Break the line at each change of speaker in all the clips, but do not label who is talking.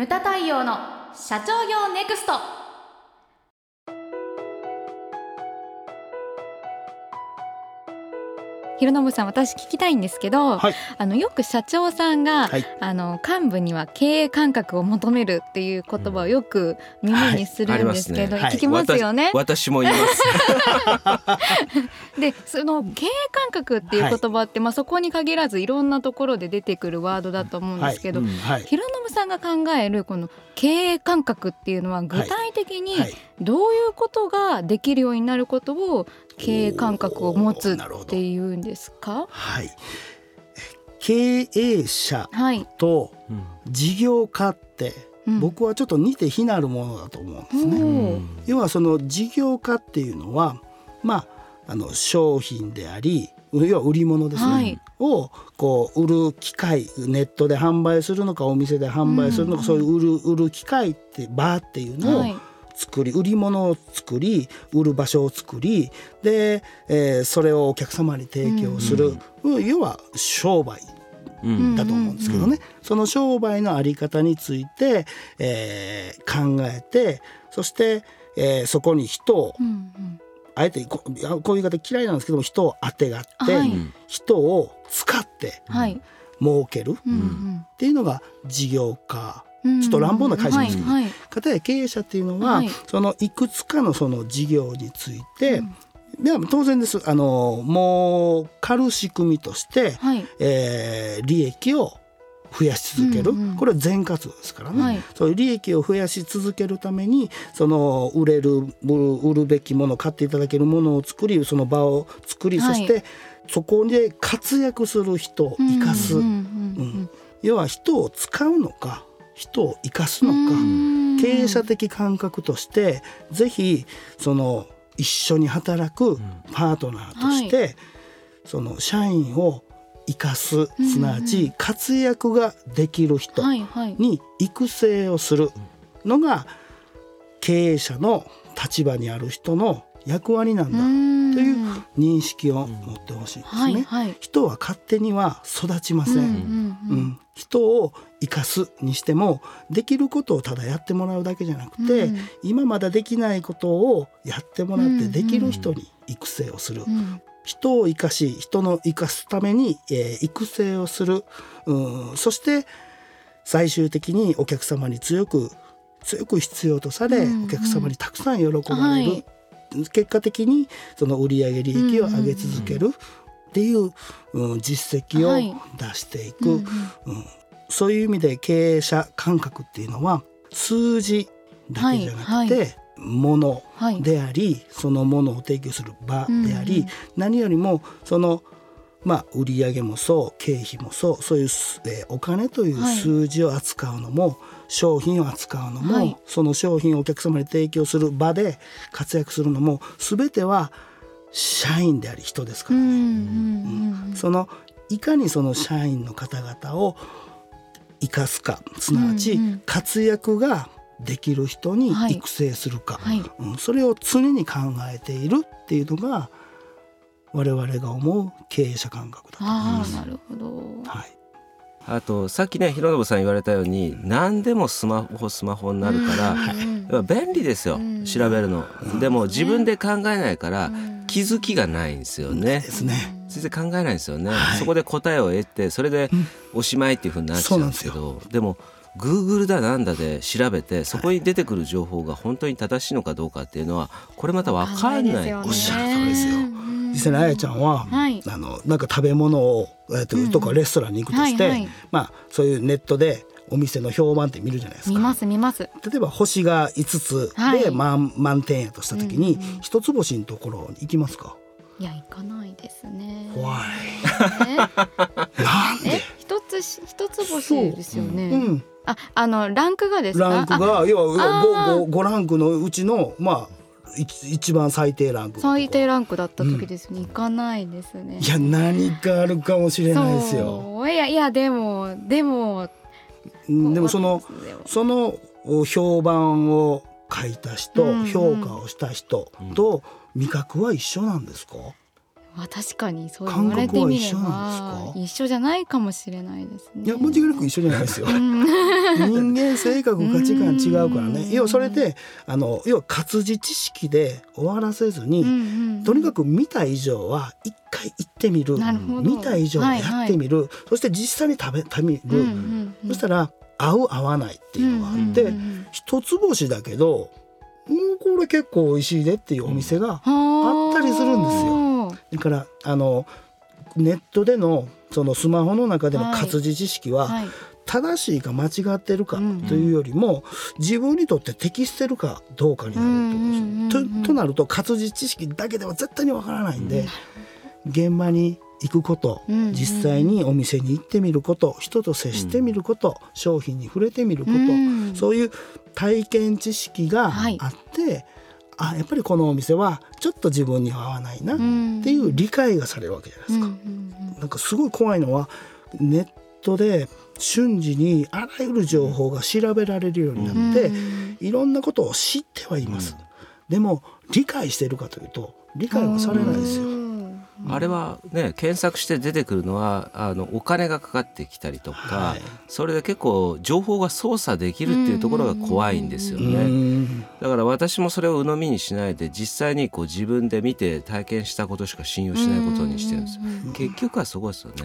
ムタ太陽の社長業ネクスト。
広信さん私聞きたいんですけど、
はい。
あのよく社長さんが、
はい。
あの幹部には経営感覚を求めるっていう言葉をよく耳にするんですけど、
はい。ね。
聞きますよね？
私私も言います。
でその経営感覚っていう言葉って、まあそこに限らずいろんなところで出てくるワードだと思うんですけど、
うんはい。
広信さんが考えるこの経営感覚っていうのは具体的に
はい。
どういうことができるようになることを経営感覚を持つっていうんですか？
はい。経営者
はい、
と
うん
事業家って
うん。
僕はちょっと似て非なるものだと思うんですね。要はその事業家っていうのはまああの商品であり要は売り物ですね、
はい。
をこう売る機会ネットで販売するのかお店で販売するのか、
うん。
そういう売る売る機会ってバーっていうのを
はい
作り、売り物を作り売る場所を作りで、えーそれをお客様に提供する、要は商売
うん。
だと思うんですけどね、その商売のあり方について、えー考えてそして、えーそこに人を
うんうん。
あえてこういう言い方嫌いなんですけども人をあてがって、
はい。
人を使って
はい、
儲ける。
うん
っていうのが事業家。
うん
ちょっと乱暴な解釈です。けど
はいはい。
かたや経営者っていうのは、
はい。
そのいくつかのその事業について、
うん。
では当然です。あのもう狩る仕組みとして、
はい。
えー利益を増やし続ける、
うんうん
これは全活動ですからね、
はい。
そういう利益を増やし続けるためにその売れる売るべきもの買っていただけるものを作りその場を作り、
はい
そしてそこで活躍する人を生かす、要は人を使うのか人を生かす
うん
のか、
うん。
経営者的感覚としてぜひその一緒に働くパートナーとして、その社員を生かすすなわち活躍ができる人
はいはい。
に育成をするのが経営者の立場にある人の役割なんだという認識を持ってほしいですね。
はいはい。
人は勝手には育ちません。
うん
う
うん
ん、人を生かすにしてもできることをただやってもらうだけじゃなくて、
うん。
今まだできないことをやってもらってできる人に育成をする、
うん。
人を生かし人の生かすために、えー育成をする、うん、そして最終的にお客様に強く強く必要とされ、
うんうん。
お客様にたくさん喜ばれる、
はい。
結果的にその売上利益を上げ続ける。っていう、うん、実績を
はい。
出していく、
うん。
うんそういう意味で経営者感覚っていうのは数字だけじゃなくて、
はいは
もの
はい。
でありそのものを提供する場であり、
うんうん。
何よりもそのまあ売上もそう経費もそうそういうす、えーお金という
はい。
数字を扱うのも、商品を扱うのも、
はい。
その商品をお客様に提供する場で活躍するのも全ては社員であり人ですから。ね。そのいかにその社員の方々を生かすか。すなわち
うんうん。
活躍ができる人に
はい。
育成するか、
はい。
うん、それを常に考えているっていうのが我々が思う経営者感覚だと思います。
ああなるほど。
はい、
あとさっきね広信さん言われたように何でもスマホスマホになるから、
うん
便利ですよ、
うん。
調べるの。でも自分で考えないから
うん。
気づきがないんですよね。
で。すね。
全然考えないんですよね、
はい。
そこで答えを得てそれでおしまいっていうふうになっちゃうんですけどでも Google だなんだで調べてそこに出てくる情報が本当に正しいのかどうかっていうのはこれまた分かんない。
よね。
おっしゃる通りですよ。
うん。
実際にあやちゃんは、
はい。
あのなんか食べ物を、えっととかレストランに行くとして、
はいはい。
まあそういうネットでお店の評判って見るじゃないですか。
見ます見ます。
例えば星が5つ
はい。
で満,、満点やとした時に
うんうん。
一つ星のところに行きますか？
いや行かないですね。
怖い。
え
なん
え
で
一つし一つ星ですよね、
う。ん、
ああのランクがですか？
ランク
あ
が要は
あ
5, 5ランクのうちのまあ一一番最低ランク
最低ランクだった時ですね、行かないですね。
いや何かあるかもしれないですよ。
いやいやでもでも
うんでもそのそのお評判を書いた人、
うんうん。
評価をした人と味覚は一緒なんですか？
まあ確かにそう言われてみれば
一緒なんですか？
一緒じゃないかもしれないですね。
いや間違いなく一緒じゃないですよ。
うん。
人間性格価値観違うからね。
うん。
要はそれであの要は活字知識で終わらせずに、
うんうん
とにかく見た以上は一回行ってみる。見た以上はやってみる、そして実際に食べてみる、
うんうんうん。
そしたら合う合わないっていうのがあって、
うんうんうん。
一つ星だけどうんこれ結構美味しいでっていうお店が、あったりするんですよ。だからあのネットでのそのスマホの中での活字知識は、
はい、
正しいか間違ってるか
うん
というよりも、自分にとって適してるかどうかになると思うんですとなると活字知識だけでは絶対にわからないんで、現場に行くこと、
うんうん
実際にお店に行ってみること人と接してみること、商品に触れてみること、
うん。
そういう体験知識が
はい。
あって、あやっぱりこのお店はちょっと自分には合わないなっ
ん。
ていう理解がされるわけじゃないですか。
うんうん
なんかすごい怖いのはネットで瞬時にあらゆる情報が調べられるようにな
うん
って、
うん。
いろんなことを知ってはいます、でも理解してるかというと理解はされないですよ。
うん。
あれはね検索して出てくるのはあのお金がかかってきたりとか、
はい。
それで結構情報が操作できるっていうところが怖いんですよ
う
ね。
ん。
だから私もそれを鵜呑みにしないで実際にこう自分で見て体験したことしか信用しないことにしてるんですよ。結局はそこですよね。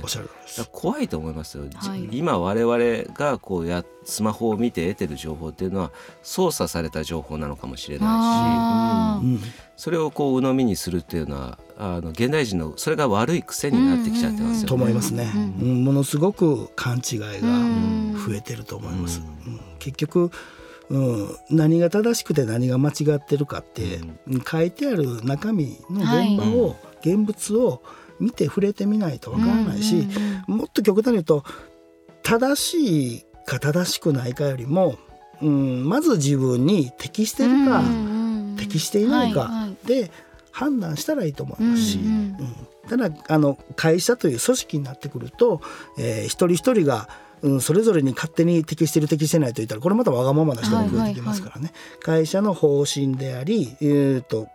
怖いと思いますよ、じ
はい。
今我々がこうやスマホを見て得てる情報っていうのは操作された情報なのかもしれないしそれをこう鵜呑みにするっていうのはあの現代人のそれが悪い癖になってきちゃってますよね。
と思いますね、ものすごく勘違いが増えてると思います、結局、うん、何が正しくて何が間違ってるかって、書いてある中身の現場を、現物を見て触れてみないとわからないし、もっと極端に言うと正しいか正しくないかよりも、うん、まず自分に適してるか、適していないか。
はいはい。
で判断したらいいと思いますし、
うんうん。
うん。ただあの会社という組織になってくると、えー一人一人が、うん、それぞれに勝手に適してる適してないと言ったらこれまたわがままな人が増えてきますからね、会社の方針であり、えー、と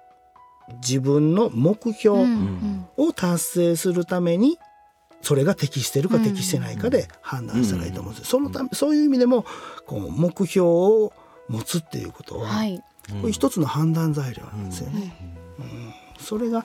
自分の目標を達成するためにそれが適してるか適してないかで判断したらいいと思うんですよ。そのためそういう意味でもこう目標を持つっていうことは、
はい。
これ一つの判断材料なんですよね。うんそれが、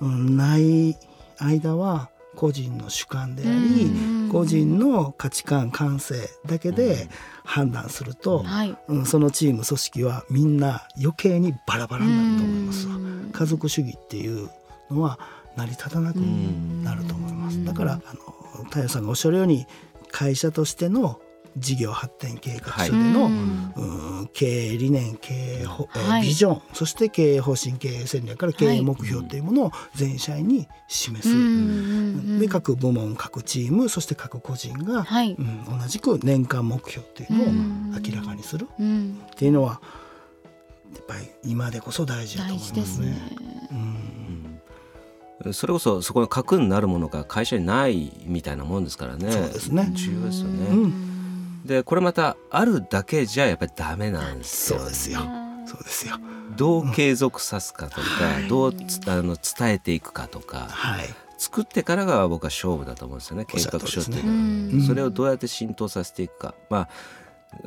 うん、ない間は個人の主観であり、
うん
個人の価値観感性だけで判断すると、
はい。
うんそのチーム組織はみんな余計にバラバラになると思いますわ。
うん。
家族主義っていうのは成り立たなくなると思います。だからあの太陽さんがおっしゃるように会社としての事業発展計画書での、
うん
うん経営理念経営
はい。
ビジョンそして経営方針経営戦略から経営目標というものを全社員に示す。
うん
で各部門各チームそして各個人が、
はい。
うん、同じく年間目標っていうのを明らかにする。
うん。
っていうのはやっぱり今でこそ大事だと
大
思い
事ですね。
ますね。
それこそそこの核になるものが会社にないみたいなもんですからね。
そうですね。
重要ですよね。
うん
でこれまたあるだけじゃやっぱりダメなんですよ。
そうですよ。そうですよ。
どう継続さすかとか、
はい
どうつあの伝えていくかとか
はい。
作ってからが僕は勝負だと思うんですよね計画書っていうのは。
うん
それをどうやって浸透させていくか。まあ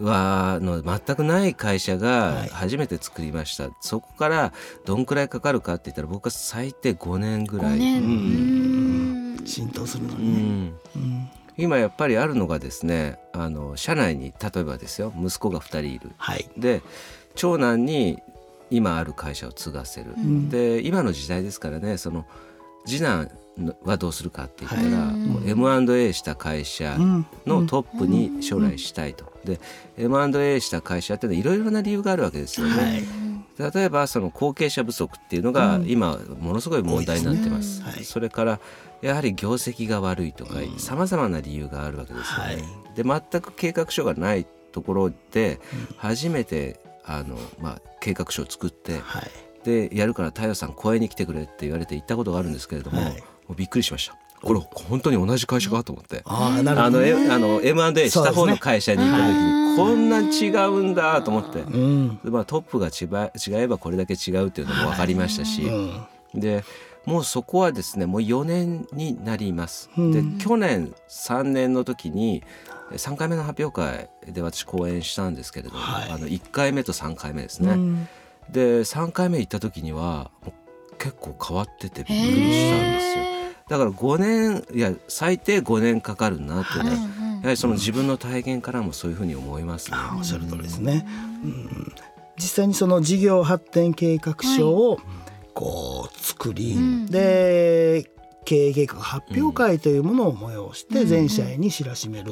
はあの全くない会社が
はい
初めて作りました、そこからどんくらいかかるかって言ったら僕は最低5年ぐらい、
浸透するの
う
にね。
ん
うん
今やっぱりあるのがですねあの社内に例えばですよ息子が2人いる
はい。
で長男に今ある会社を継がせる、
ん
で今の時代ですからねその次男はどうするかって言ったら、
はい
M&A した会社
うん
のトップに将来したいと。で M&A した会社っていうのはいろいろな理由があるわけですよね。
はい。
例えばその後継者不足っていうのが
うん
今ものすごい問題になってます。
すねはい
それからやはり業績が悪いとかさまざまな理由があるわけですよね。
はい
で全く計画書がないところで初めてあの、まあ、計画書を作って
はい。
でやるから太陽さん公園に来てくれって言われて行ったことがあるんですけれども,、
はい
もうびっくりしました。これ本当に同じ会社かと思って。
ああ、なる
あの、
ほどね。
えあの M&A した方の会社に行った時に、こんな違うんだと思って、まあ、トップが違え違えばこれだけ違うっていうのも分かりましたし、
うん。
でもうそこはですねもう4年になります。
うん
で去年3年の時に3回目の発表会で私講演したんですけれども、
はい
あの1回目と3回目ですね。
うん
で3回目行った時には結構変わっててびっくりしたんですよ。だから5年いや最低5年かかるなってね、やはりその自分の体験からもそういうふうに思いますね。
あおっしゃる通りですね。うん実際にその事業発展計画書をこう作り、
うん
で経営計画発表会というものを催して
うん。
全社員に知らしめる、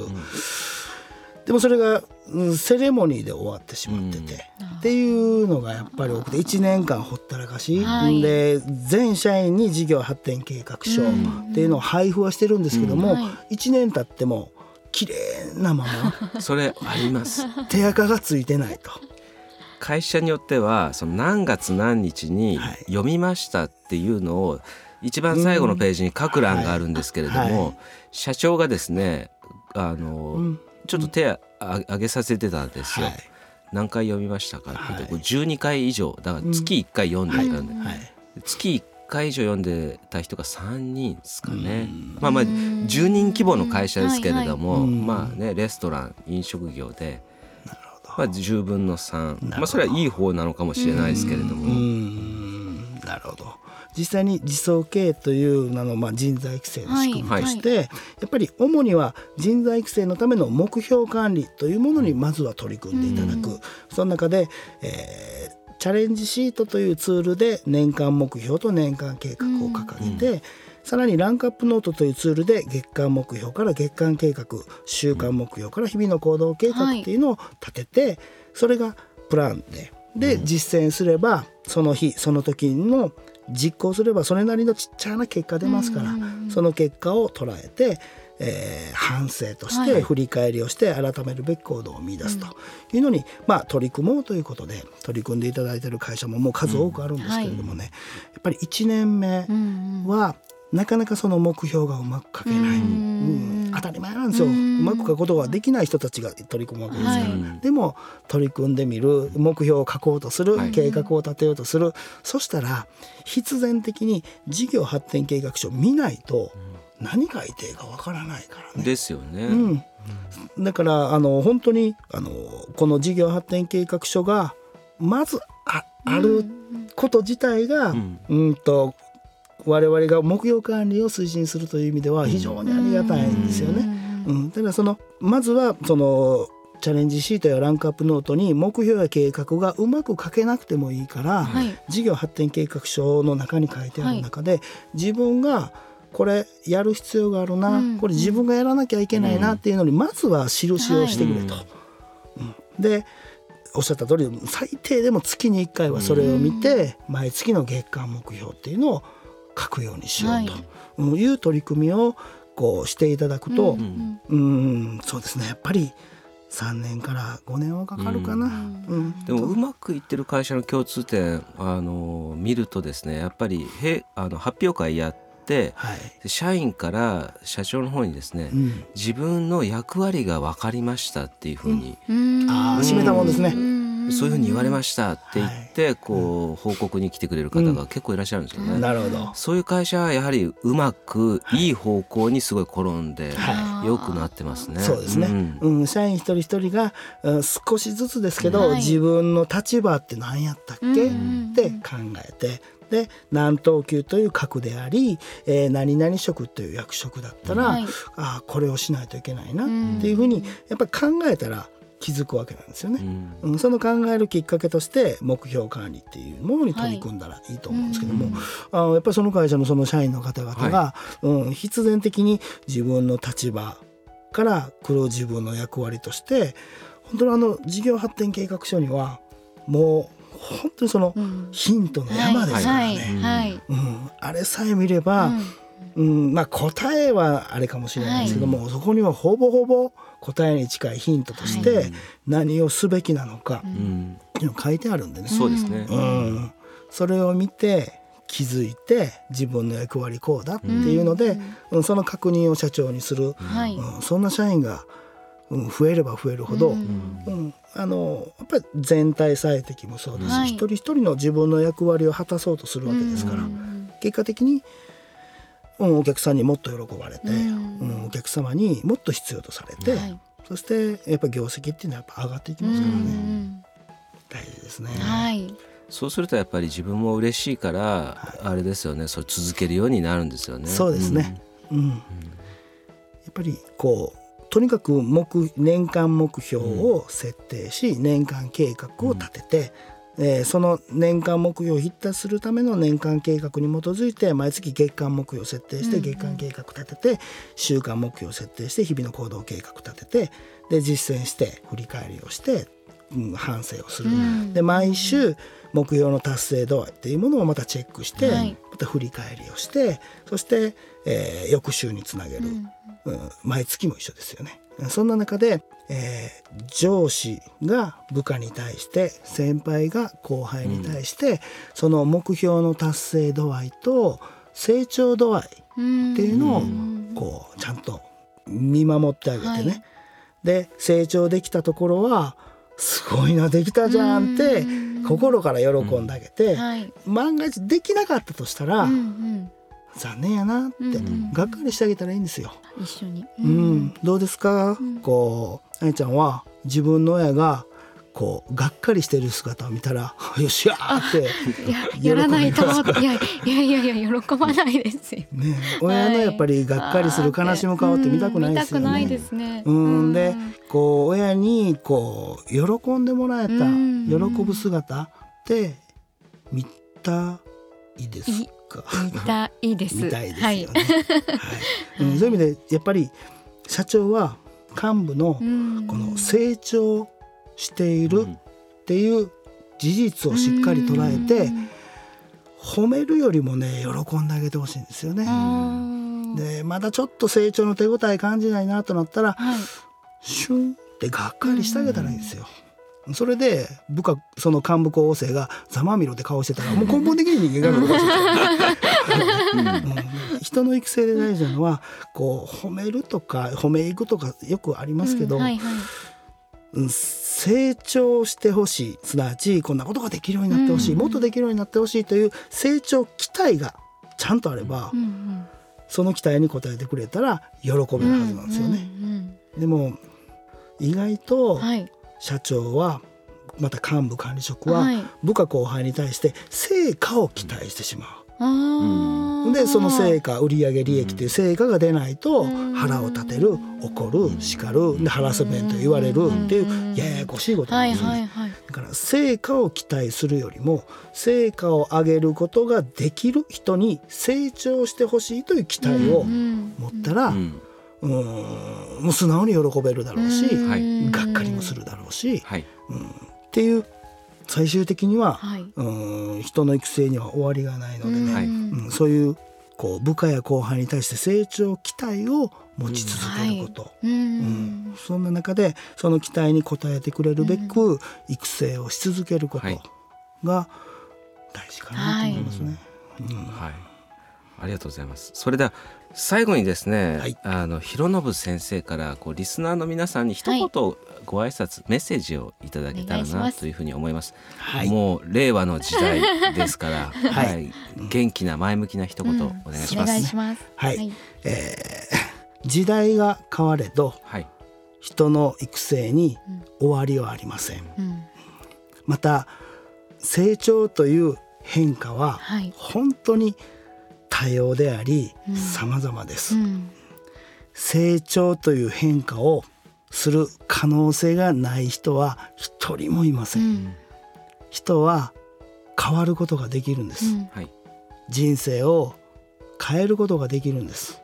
でもそれが、うんセレモニーで終わってしまってて、っていうのがやっぱり多くて1年間ほったらかし、
はい。
で全社員に事業発展計画書っていうのを配布はしてるんですけども、
うんはい。
1年経っても綺麗なまま
それあります。
手垢がついてないと。
会社によってはその何月何日に
はい。
読みましたっていうのを一番最後のページに書く欄があるんですけれども、社長がですねあの、
うん。
ちょっと手あ挙げさせてたんですよ。
はい。
何回読みましたかって言って、
はい。
こう12回以上だから月1回読んでいたんで、
はい。
月1回以上読んでた人が3人ですかね、まあまあ10人規模の会社ですけれども、まあねレストラン飲食業で、まあ、10分の3
なるほど。
まあそれはいい方なのかもしれないですけれども、
うーん。なるほど。実際に自走経営という名の、まあ、人材育成の仕組みとして、やっぱり主には人材育成のための目標管理というものにまずは取り組んでいただく、その中で、えーチャレンジシートというツールで年間目標と年間計画を掲げて、さらにランクアップノートというツールで月間目標から月間計画週間目標から日々の行動計画っていうのを立てて、それがプランでで実践すればその日その時の実行すればそれなりのちっちゃな結果出ますから、その結果を捉えて、えー反省とし
はい。
て振り返りをして改めるべき行動を見出すというのに、まあ、取り組もうということで取り組んでいただいている会社ももう数多くあるんですけれどもね、やっぱり1年目はなかなかその目標がうまく書けない、うん。当たり前なんですよ、うまく書くことができない人たちが取り組むわけですから、
はい。
でも取り組んでみる目標を書こうとする、
はい。
計画を立てようとする。そしたら必然的に事業発展計画書を見ないと何書いていいかわからないからね。
ですよね。
うん、だからあの本当にあのこの事業発展計画書がまずああること自体が、
ん。
うんと我々が目標管理を推進するという意味では非常にありがたいんですよね。うん、ただそのまずはそのチャレンジシートやランクアップノートに目標や計画がうまく書けなくてもいいから、
はい。
事業発展計画書の中に書いてある中で、自分がこれやる必要があるな、
うん。
これ自分がやらなきゃいけないなっていうのにまずは印をしてくれと。うん。でおっしゃった通り最低でも月に1回はそれを見て、毎月の月間目標っていうのを書くようにしようと、
はい。
う取り組みをこうしていただくと、
うん
うん。そうですね。やっぱり3年から5年はかかるかな。うん。
でもうまくいってる会社の共通点あの見るとですねやっぱりへあの発表会やって
はい。
で社員から社長の方にですね、
うん。
自分の役割が分かりましたっていうふうに、
うん。
ああ締めたもんですね。
そういうふうに言われましたって言って、こう報告に来てくれる方が結構いらっしゃるんですよね。
なるほど。
そういう会社はやはりうまくい。い方向にすごい転んで
は
良くなってますね。
そうですね、
ん。
うん。社員一人一人が、うん少しずつですけど、
はい。
自分の立場って何やったっけ、
うん。
って考えてで何等級という格であり、えー何々職という役職だったら、
はい。
ああこれをしないといけないな
うん
っていうふうにやっぱり考えたら気づくわけなんですよね。
うん。
うん、その考えるきっかけとして目標管理っていうものに取り組んだらいいと思うんですけども、あのやっぱりその会社のその社員の方々が、うん、必然的に自分の立場から来る自分の役割として本当にあの事業発展計画書にはもう本当にその
うん。
ヒントの山ですからね。あれさえ見れば、うんまあ、答えはあれかもしれないですけども、そこにはほぼほぼ答えに近いヒントとして何をすべきなのか
うん。
っていうのが書いてあるんでね、
そうですね。
うん。それを見て気づいて自分の役割こうだっていうので、うん。その確認を社長にする、
はい。
うんそんな社員が、うん、増えれば増えるほど、うん。あのやっぱり全体最適もそうですし、
はい。
一人一人の自分の役割を果たそうとするわけですから、結果的に、うん、お客さんにもっと喜ばれて、
う
うんんお客様にもっと必要とされて、
はい。
そしてやっぱ業績っていうのはやっぱ上がっていきますからね、
うん
大事ですね。
はい。
そうするとやっぱり自分も嬉しいから、あれですよね。それ続けるようになるんですよね。
そうですね、うん。やっぱりこうとにかく目年間目標を設定し、年間計画を立てて、えーその年間目標を筆達するための年間計画に基づいて毎月月間目標を設定して月間計画立てて週間目標を設定して日々の行動計画立ててで実践して振り返りをして、うん、反省をする。
うん。
で毎週目標の達成度合いっていうものをまたチェックして、
はい。
また振り返りをしてそして、えー翌週につなげる、うん。毎月も一緒ですよね。そんな中で、えー上司が部下に対して先輩が後輩に対して、その目標の達成度合いと成長度合い
うん
っていうのを
うん。
こうちゃんと見守ってあげてね、
はい。
で成長できたところはすごいなできたじゃんって
うん。
心から喜んであげて、
はい。
万が一できなかったとしたら、
うんうん。
残念やなって、
うん
がっかりしてあげたらいいんですよ。
一緒に。
うん、どうですか、こうあやちゃんは自分の親がこうがっかりしてる姿を見たら「よっしゃ!」って
ややらないと思っていやいやいや喜ばないですよ。
ね親のやっぱりがっかりする悲しむ顔って見たくないですよね。
うんですね。
うんでこう親にこう喜んでもらえた
うん。
喜ぶ姿って見たいですか？
見たいです。
見たいですよね。
は
はいい。うんそういう意味でやっぱり社長は幹部の
うん。
この成長している
うん。
っていう事実をしっかり捉えて褒めるよりもね喜んであげてほしいんですよね。
うん
でまだちょっと成長の手応え感じないなとなったら
はい。
シュンってがっかりしてあげたらいいんですよ。それで部下その幹部候補生がざまみろって顔してたらもう根本的に人間がおかしいですよ うん。人の育成で大事なのはこう褒めるとか褒めいくとかよくありますけど、
うん。はいはい
成長してほしいすなわちこん。なことができるようになってほしい、
うん。
もっとできるようになってほしいという成長期待がちゃん。とあれば、
うん。うん。
その期待に応えてくれたら喜べるはずなん。ですよね。
うん。
でも意外と社長はまた幹部管理職は部下後輩に対して成果を期待してしまう。でその成果売上利益という成果が出ないと
うん。
腹を立てる怒る叱るでハラスメント言われるっていうややこしいことな
はい
んですよ。ね。
はいはい。
だから成果を期待するよりも成果を上げることができる人に成長してほしいという期待を
うん
持ったら、
う
うん素直に喜べるだろうし、がっかりもするだろうし、
はい。
っていう最終的には、
はい。う
ーん人の育成には終わりがないのでね、
はい。
うんそういうこう部下や後輩に対して成長期待を持ち続けること、
う
うん。
ん。
そんな中でその期待に応えてくれるべく育成をし続けること
はい。
が大事かなと思いますね。うん。
はい。ありがとうございます。それでは最後にですね、
はい。
あの広信先生からこうリスナーの皆さんに一言ご挨拶、メッセージをいただけたらなというふうに思います。
はい。
もう令和の時代 ですから、
はい。
はい、元気な前向きな一言お願いし
お
ます。
願いします。
はい。えー時代が変われど
はい、
人の育成に終わりはありません。
うん。
また成長という変化は
はい。
本当に多様であり
うん
様々です。
うん
成長という変化をする可能性がない人は一人もいませ。
うんん
人は変わることができるんです。
うん
はい、
人生を変えることができるんです。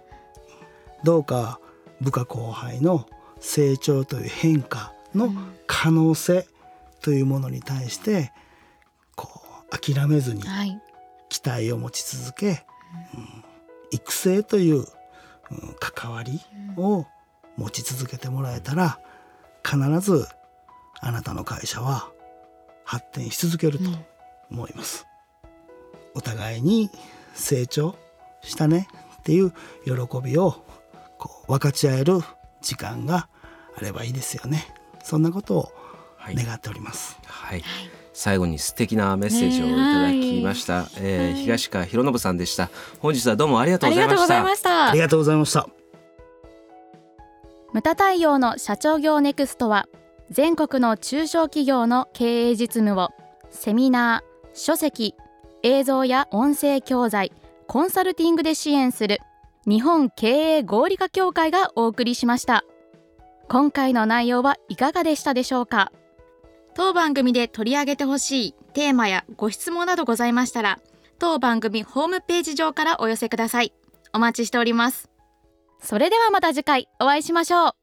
どうか部下後輩の成長という変化の可能性というものに対してこう諦めずに
はい
期待を持ち続け、うん育成という、うん関わりを持ち続けてもらえたら必ずあなたの会社は発展し続けると思います。お互いに成長したねっていう喜びをこう分かち合える時間があればいいですよね。そんなことを
はい、
願っております。
はい、最後に素敵なメッセージをいただきました、え。ー東川博信さんでした。本日はどうもありがとうございました。
ました。
ありがとうございました。
ムタ太陽の社長業ネクストは全国の中小企業の経営実務をセミナー、書籍、映像や音声教材、コンサルティングで支援する日本経営合理化協会がお送りしました。今回の内容はいかがでしたでしょうか？当番組で取り上げてほしいテーマやご質問などございましたら当番組ホームページ上からお寄せください。お待ちしております。それではまた次回お会いしましょう。